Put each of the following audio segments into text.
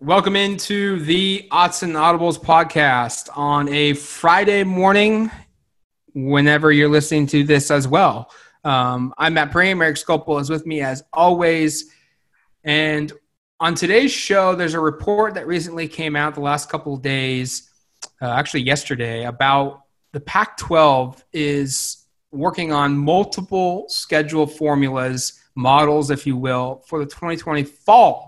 Welcome into the Odds and Audibles podcast on a Friday morning, whenever you're listening to this as well. Um, I'm Matt Prehm. Eric Skopil is with me as always. And on today's show, there's a report that recently came out the last couple of days, uh, actually yesterday, about the Pac 12 is working on multiple schedule formulas, models, if you will, for the 2020 fall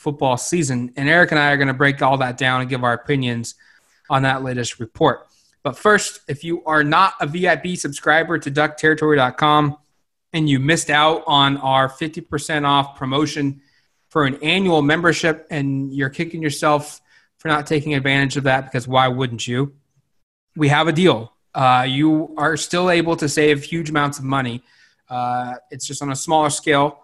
football season. And Eric and I are going to break all that down and give our opinions on that latest report. But first, if you are not a VIP subscriber to duckterritory.com and you missed out on our 50% off promotion for an annual membership and you're kicking yourself for not taking advantage of that because why wouldn't you? We have a deal. Uh, you are still able to save huge amounts of money. Uh, it's just on a smaller scale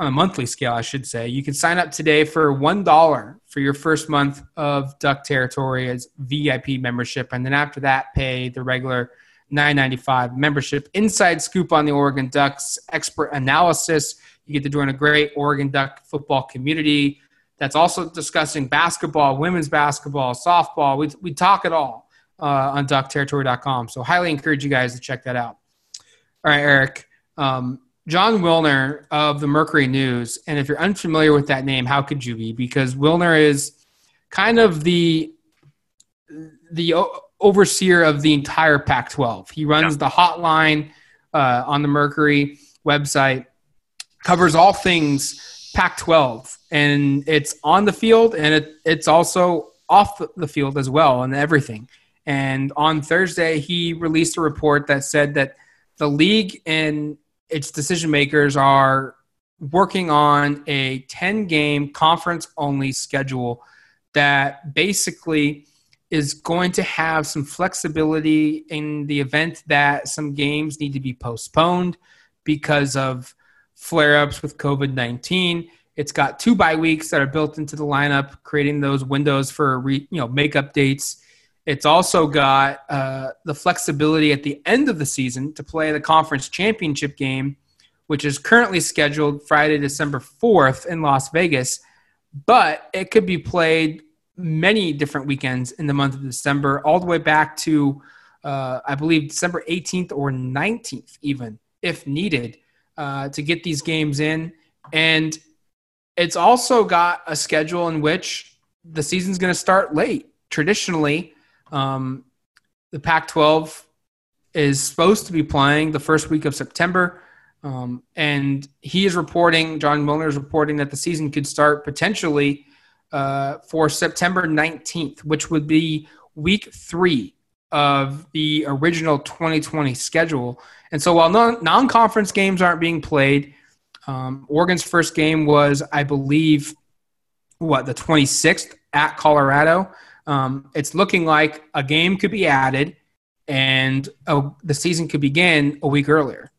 on a monthly scale, I should say. You can sign up today for $1 for your first month of Duck Territory as VIP membership. And then after that, pay the regular $9.95 membership. Inside scoop on the Oregon Ducks, expert analysis. You get to join a great Oregon Duck football community that's also discussing basketball, women's basketball, softball. We, we talk it all uh, on duckterritory.com. So, highly encourage you guys to check that out. All right, Eric. Um, Jon Wilner of the Mercury News. And if you're unfamiliar with that name, how could you be? Because Wilner is kind of the the overseer of the entire Pac-12. He runs yeah. the hotline uh, on the Mercury website, covers all things Pac-12, and it's on the field and it, it's also off the field as well, and everything. And on Thursday, he released a report that said that the league and its decision makers are working on a 10 game conference only schedule that basically is going to have some flexibility in the event that some games need to be postponed because of flare ups with COVID 19. It's got two bye weeks that are built into the lineup, creating those windows for re, you know make updates. It's also got uh, the flexibility at the end of the season to play the conference championship game, which is currently scheduled Friday, December 4th in Las Vegas, but it could be played many different weekends in the month of December, all the way back to, uh, I believe, December 18th or 19th, even if needed, uh, to get these games in. And it's also got a schedule in which the season's going to start late. Traditionally, um, the Pac 12 is supposed to be playing the first week of September. Um, and he is reporting, Jon Wilner is reporting that the season could start potentially uh, for September 19th, which would be week three of the original 2020 schedule. And so while non conference games aren't being played, um, Oregon's first game was, I believe, what, the 26th at Colorado. Um, it's looking like a game could be added and uh, the season could begin a week earlier.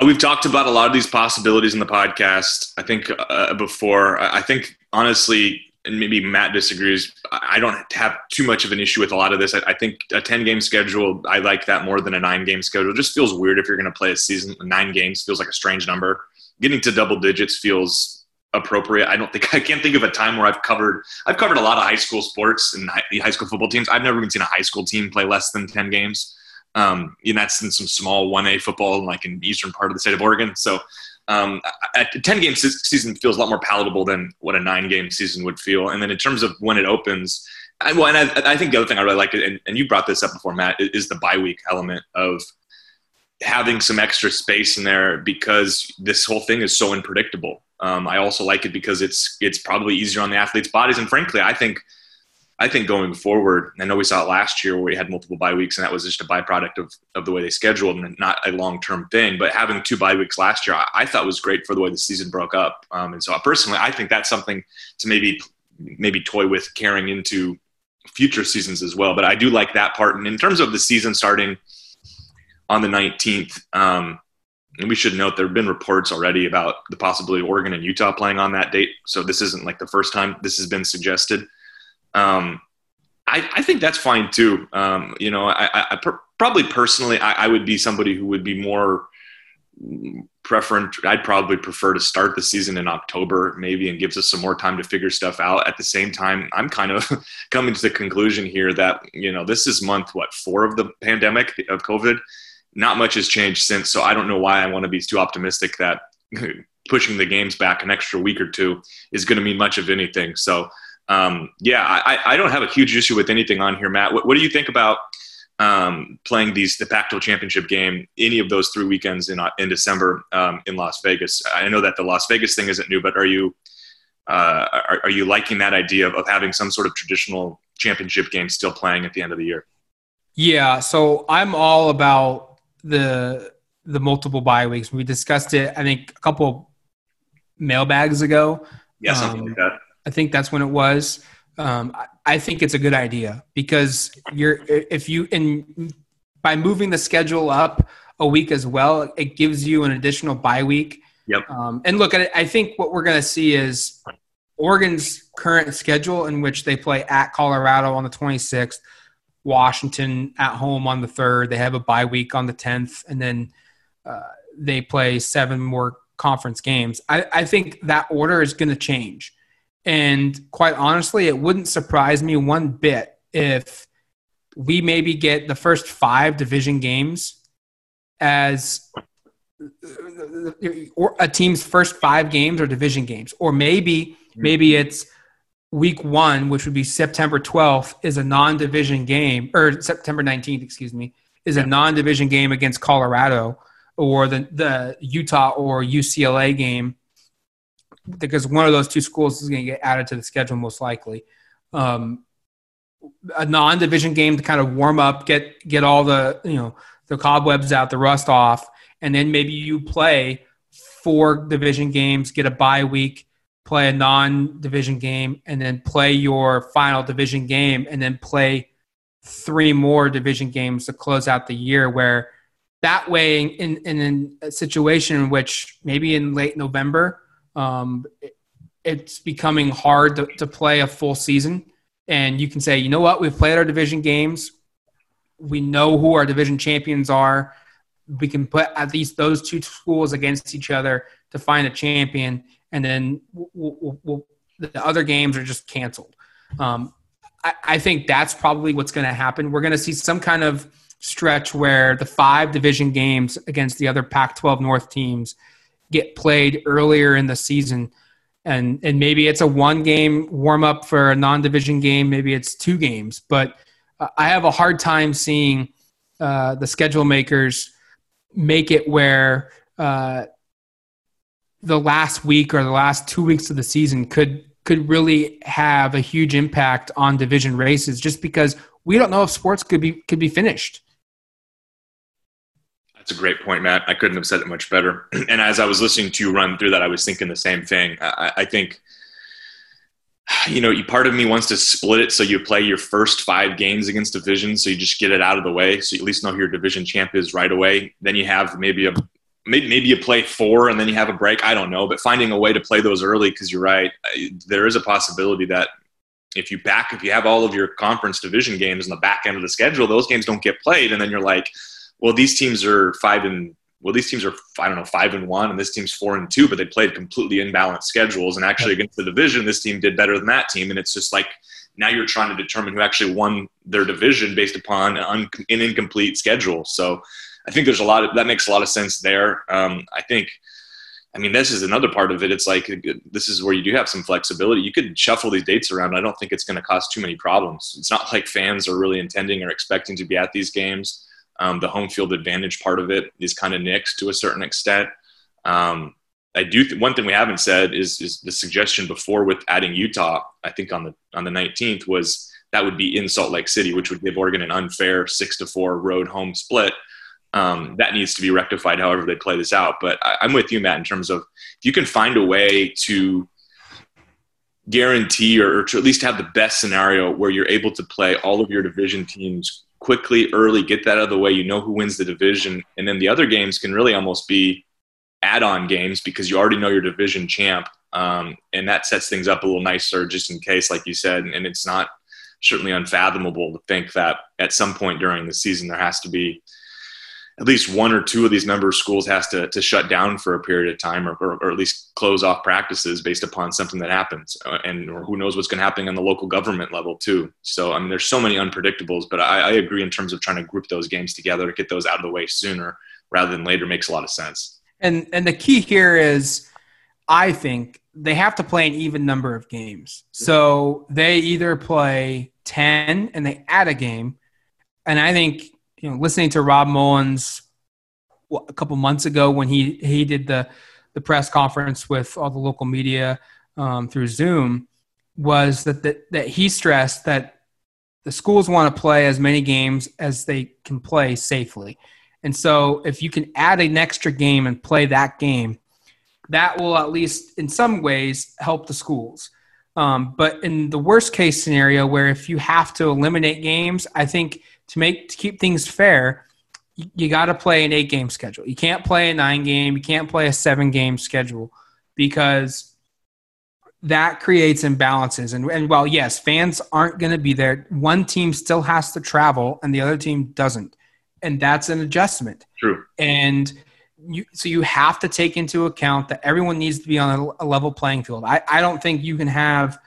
Uh, we've talked about a lot of these possibilities in the podcast. I think uh, before. I think honestly, and maybe Matt disagrees. I don't have too much of an issue with a lot of this. I, I think a ten game schedule. I like that more than a nine game schedule. It just feels weird if you're going to play a season. Nine games feels like a strange number. Getting to double digits feels appropriate. I don't think I can't think of a time where I've covered I've covered a lot of high school sports and high, high school football teams. I've never even seen a high school team play less than ten games. Um, and that's in some small one A football, like in the eastern part of the state of Oregon. So, um, a ten game season feels a lot more palatable than what a nine game season would feel. And then in terms of when it opens, I, well, and I, I think the other thing I really like, and, and you brought this up before, Matt, is the bye week element of having some extra space in there because this whole thing is so unpredictable. Um, I also like it because it's it's probably easier on the athletes' bodies, and frankly, I think I think going forward, I know we saw it last year where we had multiple bye weeks, and that was just a byproduct of, of the way they scheduled and not a long term thing. But having two bye weeks last year, I, I, thought was great for the way the season broke up. Um, and so, personally, I think that's something to maybe maybe toy with carrying into future seasons as well. But I do like that part. And in terms of the season starting on the 19th, um, and we should note there have been reports already about the possibility of Oregon and Utah playing on that date. So this isn't like the first time this has been suggested. Um, I, I, think that's fine too. Um, you know, I, I per, probably personally, I, I, would be somebody who would be more preference i'd probably prefer to start the season in october maybe and gives us some more time to figure stuff out at the same time i'm kind of coming to the conclusion here that you know this is month what four of the pandemic of covid not much has changed since so i don't know why i want to be too optimistic that pushing the games back an extra week or two is going to mean much of anything so um, yeah I, I don't have a huge issue with anything on here matt what, what do you think about um, playing these the Pac-12 championship game any of those three weekends in in December um, in Las Vegas. I know that the Las Vegas thing isn't new, but are you uh, are, are, you liking that idea of, of having some sort of traditional championship game still playing at the end of the year? Yeah, so I'm all about the the multiple bye weeks. We discussed it, I think, a couple mailbags ago. Yeah, something um, like that. I think that's when it was. Um, I think it's a good idea because you're if you in by moving the schedule up a week as well, it gives you an additional bye week. Yep. Um, and look, I think what we're going to see is Oregon's current schedule, in which they play at Colorado on the 26th, Washington at home on the third. They have a bye week on the 10th, and then uh, they play seven more conference games. I, I think that order is going to change. And quite honestly, it wouldn't surprise me one bit if we maybe get the first five division games as or a team's first five games or division games or maybe maybe it's week one which would be september 12th is a non-division game or september 19th excuse me is a non-division game against colorado or the, the utah or ucla game because one of those two schools is going to get added to the schedule most likely. Um, a non-division game to kind of warm up, get get all the you know the cobwebs out, the rust off, and then maybe you play four division games, get a bye week, play a non-division game, and then play your final division game, and then play three more division games to close out the year. Where that way, in in a situation in which maybe in late November um, it, it's becoming hard to, to play a full season. And you can say, you know what, we've played our division games. We know who our division champions are. We can put at least those two schools against each other to find a champion. And then we'll, we'll, we'll, the other games are just canceled. Um, I, I think that's probably what's going to happen. We're going to see some kind of stretch where the five division games against the other Pac 12 North teams – get played earlier in the season. And, and maybe it's a one game warm up for a non division game. Maybe it's two games. But I have a hard time seeing uh, the schedule makers make it where uh, the last week or the last two weeks of the season could could really have a huge impact on division races just because we don't know if sports could be could be finished. That's a great point, Matt. I couldn't have said it much better. And as I was listening to you run through that, I was thinking the same thing. I, I think, you know, part of me wants to split it so you play your first five games against division, so you just get it out of the way, so you at least know who your division champ is right away. Then you have maybe a maybe, maybe you play four and then you have a break. I don't know, but finding a way to play those early because you're right, there is a possibility that if you back if you have all of your conference division games in the back end of the schedule, those games don't get played, and then you're like well, these teams are five and well, these teams are I don't know five and one, and this team's four and two, but they played completely imbalanced schedules. And actually, against the division, this team did better than that team. And it's just like now you're trying to determine who actually won their division based upon an, an incomplete schedule. So I think there's a lot of that makes a lot of sense there. Um, I think. I mean, this is another part of it. It's like this is where you do have some flexibility. You could shuffle these dates around. I don't think it's going to cause too many problems. It's not like fans are really intending or expecting to be at these games. Um, the home field advantage part of it is kind of nixed to a certain extent. Um, I do. Th- one thing we haven't said is is the suggestion before with adding Utah. I think on the on the 19th was that would be in Salt Lake City, which would give Oregon an unfair six to four road home split. Um, that needs to be rectified. However, they play this out. But I, I'm with you, Matt, in terms of if you can find a way to guarantee or, or, to at least have the best scenario where you're able to play all of your division teams quickly, early, get that out of the way. You know who wins the division. And then the other games can really almost be add on games because you already know your division champ. Um, and that sets things up a little nicer just in case, like you said. And it's not certainly unfathomable to think that at some point during the season there has to be at least one or two of these member schools has to, to shut down for a period of time or, or, or at least close off practices based upon something that happens uh, and or who knows what's going to happen on the local government level too. So i mean there's so many unpredictables but I, I agree in terms of trying to group those games together to get those out of the way sooner rather than later makes a lot of sense. And and the key here is i think they have to play an even number of games. So they either play 10 and they add a game and i think you know, listening to Rob Mullens a couple months ago when he he did the the press conference with all the local media um, through Zoom was that, that that he stressed that the schools want to play as many games as they can play safely. And so if you can add an extra game and play that game, that will at least in some ways help the schools. Um, but in the worst case scenario, where if you have to eliminate games, I think – to make to keep things fair, you, you got to play an eight game schedule. You can't play a nine game. You can't play a seven game schedule because that creates imbalances. And, and while yes, fans aren't going to be there, one team still has to travel and the other team doesn't, and that's an adjustment. True. And you, so you have to take into account that everyone needs to be on a, a level playing field. I, I don't think you can have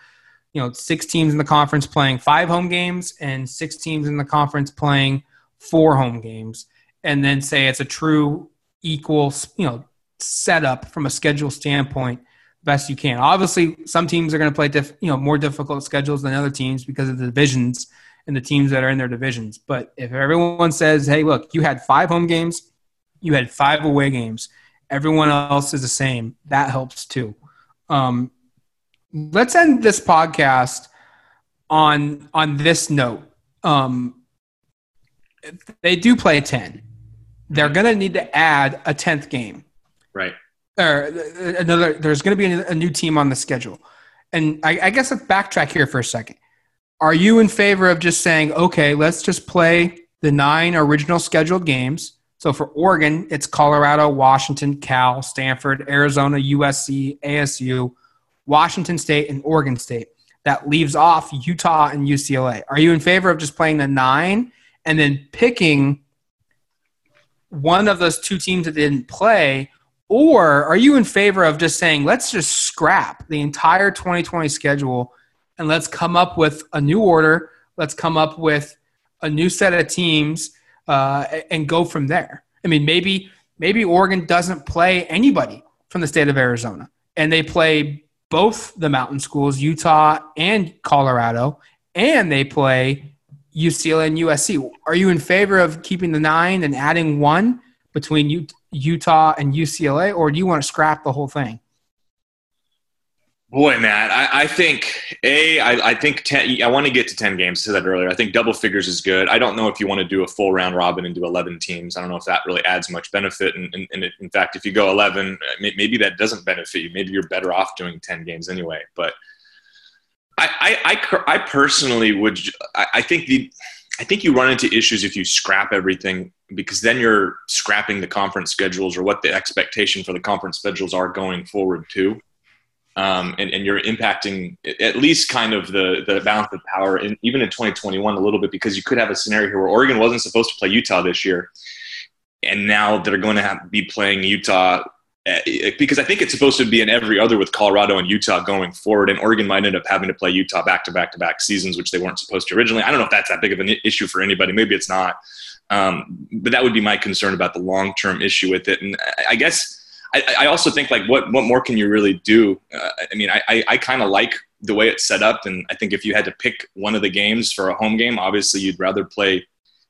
you know six teams in the conference playing five home games and six teams in the conference playing four home games. And then say it's a true equal you know setup from a schedule standpoint best you can. Obviously some teams are going to play diff, you know more difficult schedules than other teams because of the divisions and the teams that are in their divisions. But if everyone says hey look you had five home games you had five away games everyone else is the same that helps too. Um, let's end this podcast on on this note. Um, they do play 10. They're going to need to add a 10th game. Right. Or another there's going to be a new team on the schedule. And I, I guess let's backtrack here for a second. Are you in favor of just saying, okay, let's just play the nine original scheduled games? So for Oregon, it's Colorado, Washington, Cal, Stanford, Arizona, USC, ASU, Washington State, and Oregon State. That leaves off Utah and UCLA. Are you in favor of just playing the nine and then picking one of those two teams that didn't play? Or are you in favor of just saying, let's just scrap the entire 2020 schedule and let's come up with a new order? Let's come up with a new set of teams uh, and go from there. I mean, maybe maybe Oregon doesn't play anybody from the state of Arizona, and they play both the mountain schools, Utah and Colorado, and they play UCLA and USC. Are you in favor of keeping the nine and adding one between Utah and UCLA, or do you want to scrap the whole thing? Boy, Matt, I, I think a I, I think ten. I want to get to ten games. I said that earlier. I think double figures is good. I don't know if you want to do a full round robin and do eleven teams. I don't know if that really adds much benefit. And, and, and in fact, if you go eleven, uh, maybe that doesn't benefit you. Maybe you're better off doing ten games anyway. But I I, I, I personally would. I, I think the I think you run into issues if you scrap everything because then you're scrapping the conference schedules or what the expectation for the conference schedules are going forward too um, and, and, you're impacting at least kind of the, the balance of power, in, even in 2021 a little bit, because you could have a scenario here where Oregon wasn't supposed to play Utah this year, and now they're going to have, be playing Utah eh, because I think it's supposed to be in every other with Colorado and Utah going forward, and Oregon might end up having to play Utah back to back to back seasons, which they weren't supposed to originally. I don't know if that's that big of an issue for anybody. Maybe it's not, um, but that would be my concern about the long term issue with it. And I guess I, I also think like what what more can you really do? Uh, I mean, I I, I kind of like the way it's set up, and I think if you had to pick one of the games for a home game, obviously you'd rather play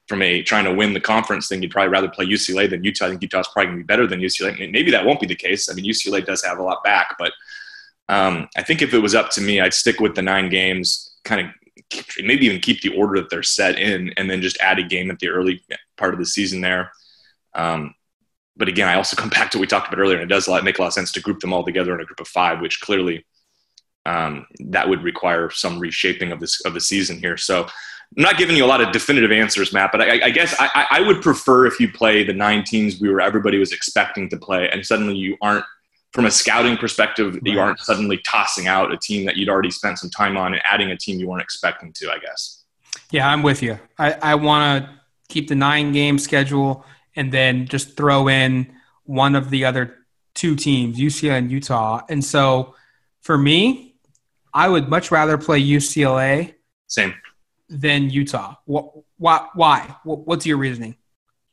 from a trying to win the conference thing. You'd probably rather play UCLA than Utah. I think Utah's probably going to be better than UCLA. I mean, maybe that won't be the case. I mean, UCLA does have a lot back, but um, I think if it was up to me, I'd stick with the nine games, kind of maybe even keep the order that they're set in, and then just add a game at the early part of the season there. Um, but again, I also come back to what we talked about earlier, and it does a lot make a lot of sense to group them all together in a group of five, which clearly um, that would require some reshaping of this of the season here. So I'm not giving you a lot of definitive answers, Matt, but I, I guess I, I, would prefer if you play the nine teams we were everybody was expecting to play, and suddenly you aren't, from a scouting perspective, right. you aren't suddenly tossing out a team that you'd already spent some time on and adding a team you weren't expecting to. I guess. Yeah, I'm with you. I, I want to keep the nine game schedule and then just throw in one of the other two teams, UCLA and Utah. And so for me, I would much rather play UCLA. Same. Than Utah. What? Why? Why? What's your reasoning?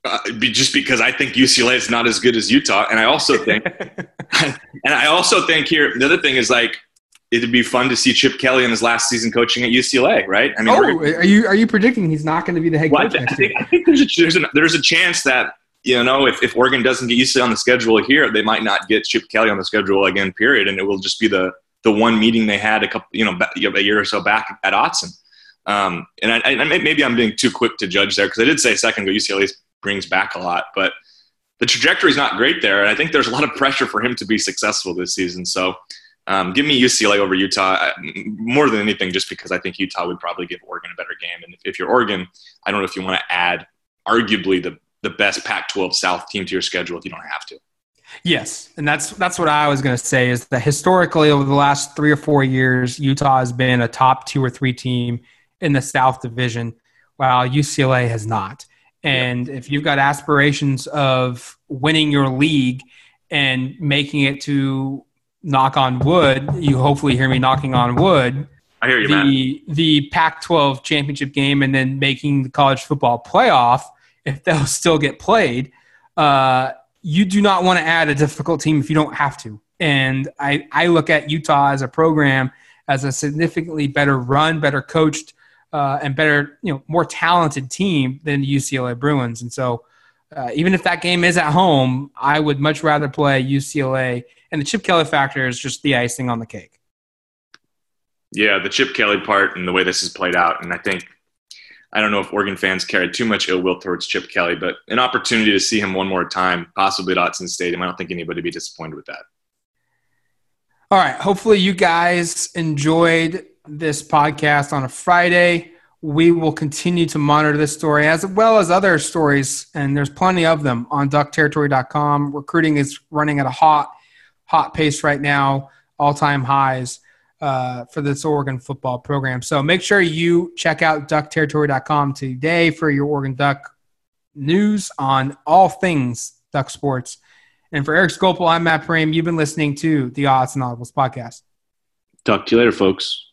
Uh, just because I think UCLA is not as good as Utah, and I also think, and I also think here the other thing is like it'd be fun to see Chip Kelly in his last season coaching at UCLA, right? I mean, oh, are you are you predicting he's not going to be the head coach? Well, I, think, I think there's a, there's a, there's a chance that you know if, if Oregon doesn't get UCLA on the schedule here, they might not get Chip Kelly on the schedule again. Period, and it will just be the the one meeting they had a couple you know a year or so back at Autzen. Um, and I, I, maybe I'm being too quick to judge there because I did say a second ago UCLA brings back a lot, but the trajectory is not great there, and I think there's a lot of pressure for him to be successful this season. So um, give me UCLA over Utah more than anything, just because I think Utah would probably give Oregon a better game. And if, if you're Oregon, I don't know if you want to add arguably the the best Pac-12 South team to your schedule if you don't have to. Yes, and that's that's what I was going to say is that historically over the last three or four years, Utah has been a top two or three team in the South Division, while UCLA has not. And if you've got aspirations of winning your league and making it to knock on wood, you hopefully hear me knocking on wood. I hear you, the, man. The Pac-12 championship game and then making the college football playoff, if they'll still get played, uh, you do not want to add a difficult team if you don't have to. And I, I look at Utah as a program as a significantly better run, better coached, uh, and better, you know, more talented team than the UCLA Bruins. And so, uh, even if that game is at home, I would much rather play UCLA and the Chip Kelly factor is just the icing on the cake. Yeah, the Chip Kelly part and the way this has played out, and I think I don't know if Oregon fans carried too much ill will towards Chip Kelly, but an opportunity to see him one more time, possibly at Autzen Stadium. I don't think anybody would be disappointed with that. All right. Hopefully, you guys enjoyed this podcast on a Friday. We will continue to monitor this story as well as other stories, and there's plenty of them on duckterritory.com. Recruiting is running at a hot hot pace right now, all time highs uh, for this Oregon football program. So make sure you check out duckterritory.com today for your Oregon Duck news on all things Duck sports. And for Eric Skopil, I'm Matt Prehm. You've been listening to the Odds and Audibles podcast. Talk to you later, folks.